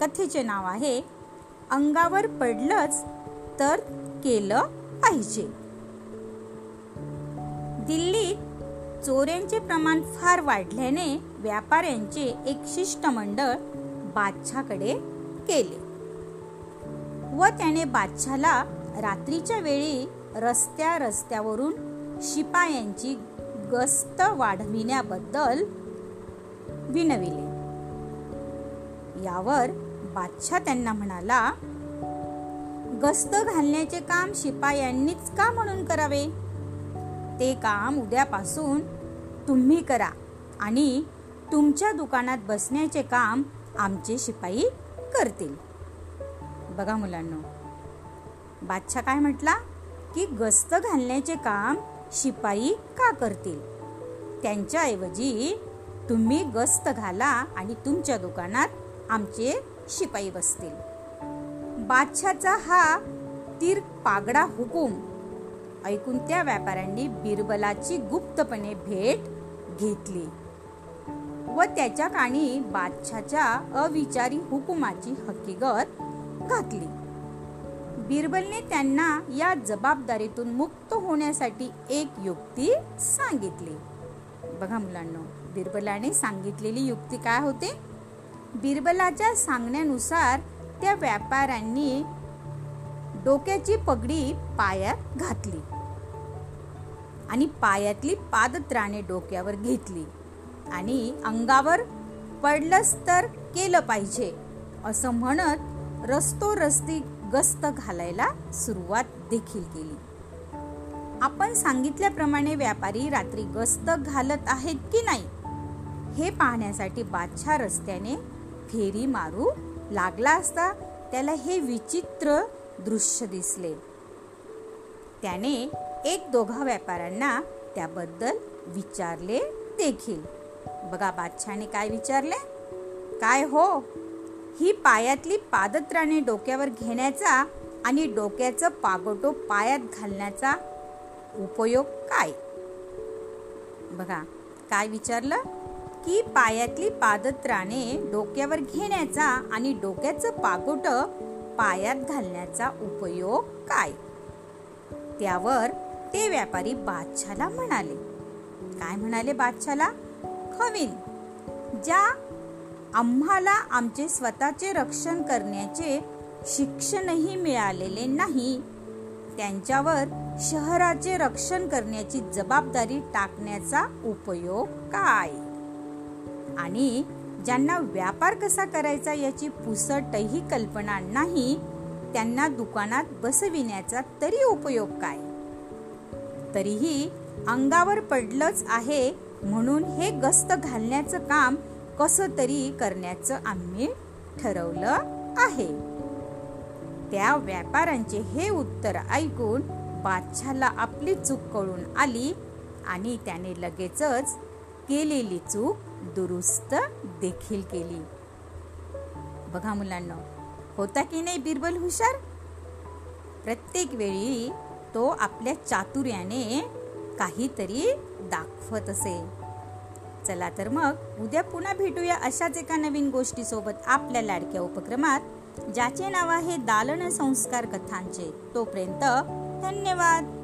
कथेचे नाव आहे अंगावर पडलंच तर केलं पाहिजे. दिल्लीत चोऱ्यांचे प्रमाण फार वाढल्याने व्यापाऱ्यांचे एक शिष्टमंडळ बादशाकडे केले व त्याने बादशाला रात्रीच्या वेळी रस्त्या रस्त्यावरून शिपायांची गस्त वाढविण्याबद्दल विनविले. यावर बादशाह त्यांना म्हणाला गस्त घालण्याचे काम शिपायांनीच का म्हणून करावे? ते काम उद्यापासून तुम्ही करा आणि तुमच्या दुकानात बसण्याचे काम आमचे शिपाई करतील. बघा मुलांना बादशाह काय म्हटला की गस्त घालण्याचे काम शिपाई का करतील? त्यांच्याऐवजी तुम्ही गस्त घाला आणि तुमच्या दुकानात आमचे शिपाई बसतील. बादशाचा हा तीर पागडा हुकूम. ऐकून त्या व्यापाऱ्यांनी बिरबलाची गुप्तपणे भेट घेतली व त्याच्या काणी बादशाच्या अविचारी हुकुमाची हकीकत घातली. बिरबलने त्यांना या जबाबदारीतून मुक्त होण्यासाठी एक युक्ती सांगितली. बघा मुलांना बिरबलाने सांगितलेली युक्ती काय होते? बिरबलाच्या सांगण्यानुसार त्या व्यापाऱ्यांनी डोक्याची पगडी पायात घातली आणि पायातली पादत्राणे डोक्यावर घेतली आणि अंगावर पडलंच तर केलं पाहिजे असं म्हणत रस्तो रस्ती गस्त घालायला सुरुवात देखील केली. आपण सांगितल्याप्रमाणे व्यापारी रात्री गस्त घालत आहेत की नाही हे पाहण्यासाठी बादशाह रस्त्याने फेरी मारू लागला असता त्याला हे विचित्र दृश्य दिसले. त्याने एक दोघा व्यापाऱ्यांना त्याबद्दल विचारले देखील. बघा बादशाने काय विचारले? काय हो? ही पायातली पादत्राणे डोक्यावर घेण्याचा आणि डोक्याचं पागोटो पायात घालण्याचा उपयोग काय? बघा काय विचारलं? की पायातली पादत्राणे डोक्यावर घेण्याचा आणि डोक्याचं पागोट पायात घालण्याचा उपयोग काय? त्यावर ते व्यापारी बादशाला म्हणाले. काय म्हणाले बादशाला? खवीन ज्या आम्हाला आमचे स्वतःचे रक्षण करण्याचे शिक्षणही मिळालेले नाही त्यांच्यावर शहराचे रक्षण करण्याची जबाबदारी टाकण्याचा उपयोग काय? आणि ज्यांना व्यापार कसा करायचा याची पुसटही कल्पना नाही त्यांना दुकानात बसविण्याचा तरी उपयोग काय? तरीही अंगावर पडलंच आहे म्हणून हे गस्त घालण्याचं काम कसं तरी करण्याचं आम्ही ठरवलं आहे. त्या व्यापाऱ्यांचे हे उत्तर ऐकून बादशाला आपली चूक कळून आली आणि त्याने लगेचच केलेली चूक दुरुस्त देखील केली. बघा मुलांना होता की नाही बिरबल हुशार? प्रत्येक वेळी तो आपल्या चातुर्याने काहीतरी दाखवत असे. चला तर मग उद्या पुन्हा भेटूया अशाच एका नवीन गोष्टी सोबत आपल्या लाडक्या उपक्रमात ज्याचे नाव आहे दालन संस्कार कथांचे. तोपर्यंत धन्यवाद!